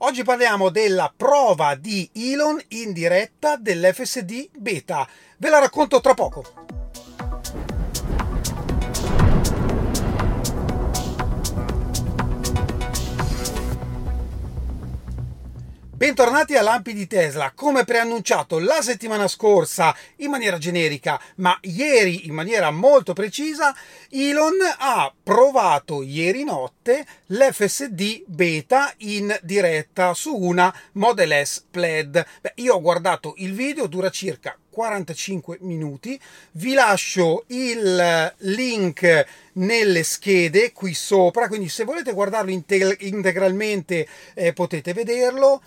Oggi parliamo della prova di Elon in diretta dell'FSD beta. Ve la racconto tra poco. Bentornati a Lampi di Tesla. Come preannunciato la settimana scorsa in maniera generica, ma ieri in maniera molto precisa, Elon ha provato ieri notte l'FSD beta in diretta su una Model S Plaid. Beh, io ho guardato il video, dura circa 45 minuti. Vi lascio il link nelle schede qui sopra, quindi se volete guardarlo integralmente eh, potete vederlo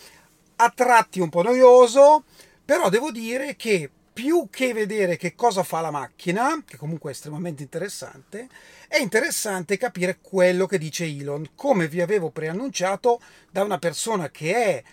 a tratti un po' noioso, però devo dire che più che vedere che cosa fa la macchina, che comunque è estremamente interessante, è interessante capire quello che dice Elon, come vi avevo preannunciato da una persona che è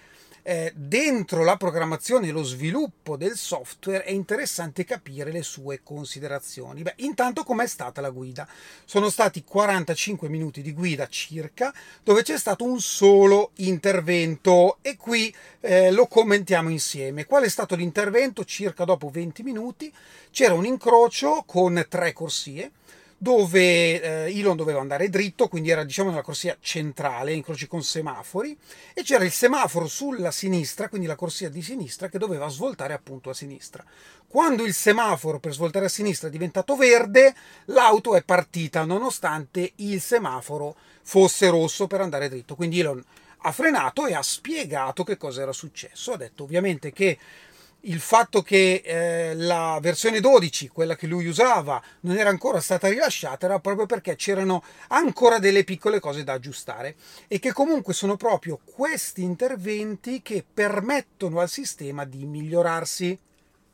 eh, dentro la programmazione e lo sviluppo del software è interessante capire le sue considerazioni. Beh, intanto com'è stata la guida? Sono stati 45 minuti di guida circa, dove c'è stato un solo intervento e qui eh, lo commentiamo insieme. Qual è stato l'intervento? Circa dopo 20 minuti c'era un incrocio con tre corsie dove eh, Elon doveva andare dritto, quindi era diciamo nella corsia centrale, incroci con semafori, e c'era il semaforo sulla sinistra, quindi la corsia di sinistra, che doveva svoltare appunto a sinistra. Quando il semaforo per svoltare a sinistra è diventato verde, l'auto è partita nonostante il semaforo fosse rosso per andare dritto. Quindi Elon ha frenato e ha spiegato che cosa era successo. Ha detto ovviamente che il fatto che eh, la versione 12, quella che lui usava, non era ancora stata rilasciata era proprio perché c'erano ancora delle piccole cose da aggiustare e che comunque sono proprio questi interventi che permettono al sistema di migliorarsi.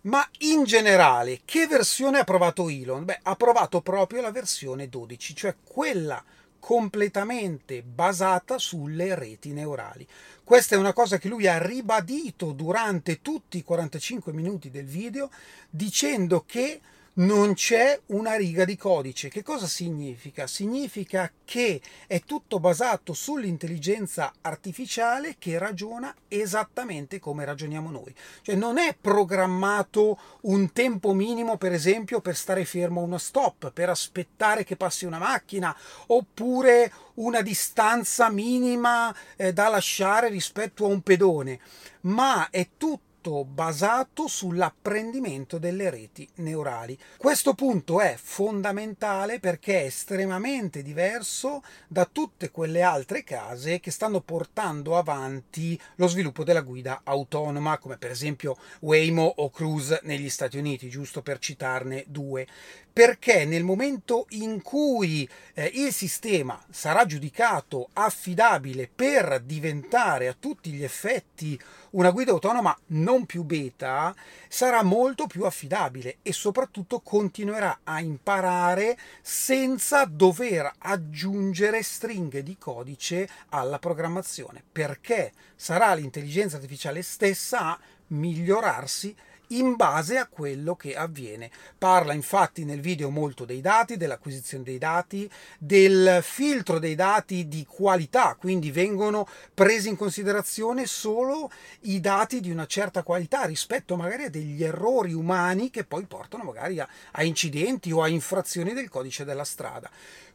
Ma in generale, che versione ha provato Elon? Beh, ha provato proprio la versione 12, cioè quella completamente basata sulle reti neurali. Questa è una cosa che lui ha ribadito durante tutti i 45 minuti del video dicendo che non c'è una riga di codice. Che cosa significa? Significa che è tutto basato sull'intelligenza artificiale che ragiona esattamente come ragioniamo noi. Cioè non è programmato un tempo minimo, per esempio, per stare fermo a uno stop, per aspettare che passi una macchina, oppure una distanza minima eh, da lasciare rispetto a un pedone, ma è tutto tutto basato sull'apprendimento delle reti neurali. Questo punto è fondamentale perché è estremamente diverso da tutte quelle altre case che stanno portando avanti lo sviluppo della guida autonoma, come per esempio Waymo o Cruise negli Stati Uniti, giusto per citarne due perché nel momento in cui eh, il sistema sarà giudicato affidabile per diventare a tutti gli effetti una guida autonoma non più beta, sarà molto più affidabile e soprattutto continuerà a imparare senza dover aggiungere stringhe di codice alla programmazione, perché sarà l'intelligenza artificiale stessa a migliorarsi in base a quello che avviene. Parla infatti nel video molto dei dati, dell'acquisizione dei dati, del filtro dei dati di qualità, quindi vengono presi in considerazione solo i dati di una certa qualità rispetto magari a degli errori umani che poi portano magari a, a incidenti o a infrazioni del codice della strada.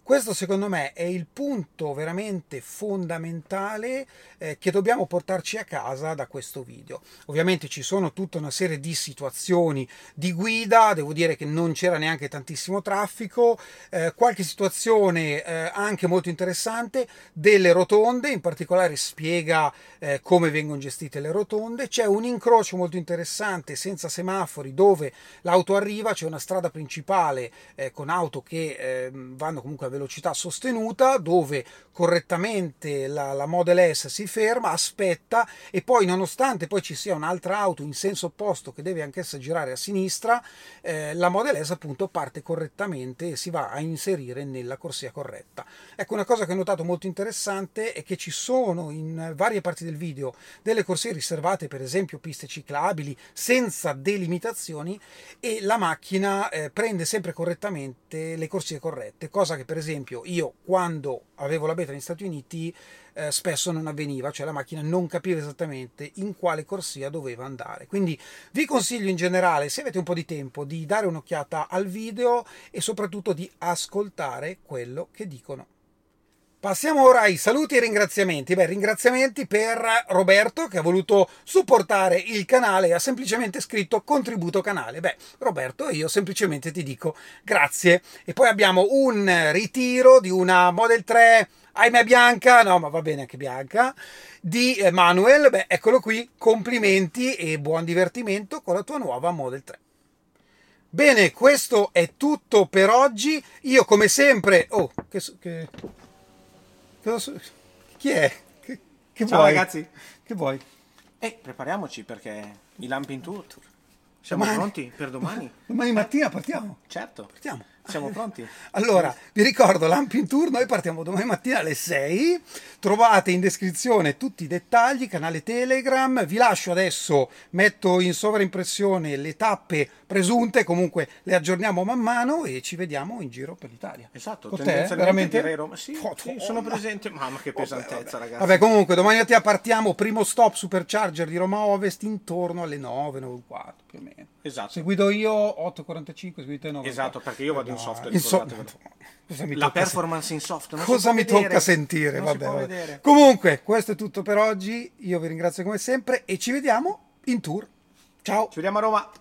Questo secondo me è il punto veramente fondamentale eh, che dobbiamo portarci a casa da questo video. Ovviamente ci sono tutta una serie di situazioni di guida, devo dire che non c'era neanche tantissimo traffico, eh, qualche situazione eh, anche molto interessante delle rotonde, in particolare spiega eh, come vengono gestite le rotonde, c'è un incrocio molto interessante senza semafori dove l'auto arriva, c'è una strada principale eh, con auto che ehm, vanno comunque a velocità sostenuta dove correttamente la, la, Model S si ferma, aspetta e poi nonostante poi ci sia un'altra auto in senso opposto che deve anch'essa girare a sinistra, eh, la Model S appunto parte correttamente e si va a inserire nella corsia corretta. Ecco una cosa che ho notato molto interessante è che ci sono in varie parti del video delle corsie riservate per esempio piste ciclabili senza delimitazioni e la macchina eh, prende sempre correttamente le corsie corrette, cosa che per esempio esempio, io quando avevo la beta negli Stati Uniti eh, spesso non avveniva, cioè la macchina non capiva esattamente in quale corsia doveva andare. Quindi vi consiglio in generale, se avete un po' di tempo, di dare un'occhiata al video e soprattutto di ascoltare quello che dicono. Passiamo ora ai saluti e ringraziamenti. Beh, ringraziamenti per Roberto che ha voluto supportare il canale e ha semplicemente scritto contributo canale. Beh, Roberto, io semplicemente ti dico grazie. E poi abbiamo un ritiro di una Model 3 ahimè bianca, no, ma va bene anche bianca, di Manuel. Beh, eccolo qui. Complimenti e buon divertimento con la tua nuova Model 3. Bene, questo è tutto per oggi. Io come sempre... Oh, che... che chi è? Che, che Ciao vuoi? ragazzi. Che vuoi? Eh, prepariamoci perché i lampi in tour. Siamo Domani. pronti per domani? Domani mattina partiamo. Certo. Partiamo. Siamo pronti? Allora, vi ricordo, Lampi in Tour, noi partiamo domani mattina alle 6, trovate in descrizione tutti i dettagli, canale Telegram, vi lascio adesso, metto in sovraimpressione le tappe presunte, comunque le aggiorniamo man mano e ci vediamo in giro per l'Italia. Esatto, Con te, veramente? direi Roma. Sì, Oh, sì, sono presente. Mamma che pesantezza, ragazzi. Vabbè, comunque, domani mattina partiamo, primo stop supercharger di Roma Ovest intorno alle 9, 9 più o meno. Esatto. Se guido io 8.45, se guidi te 9. Esatto, perché io vado in soft, In so- ricordatevelo. Cosa mi La tocca performance in soft. Non si Cosa mi vedere. tocca sentire? Non Vabbè, vabbè. Comunque, questo è tutto per oggi. Io vi ringrazio come sempre e ci vediamo in tour. Ciao. Ci vediamo a Roma.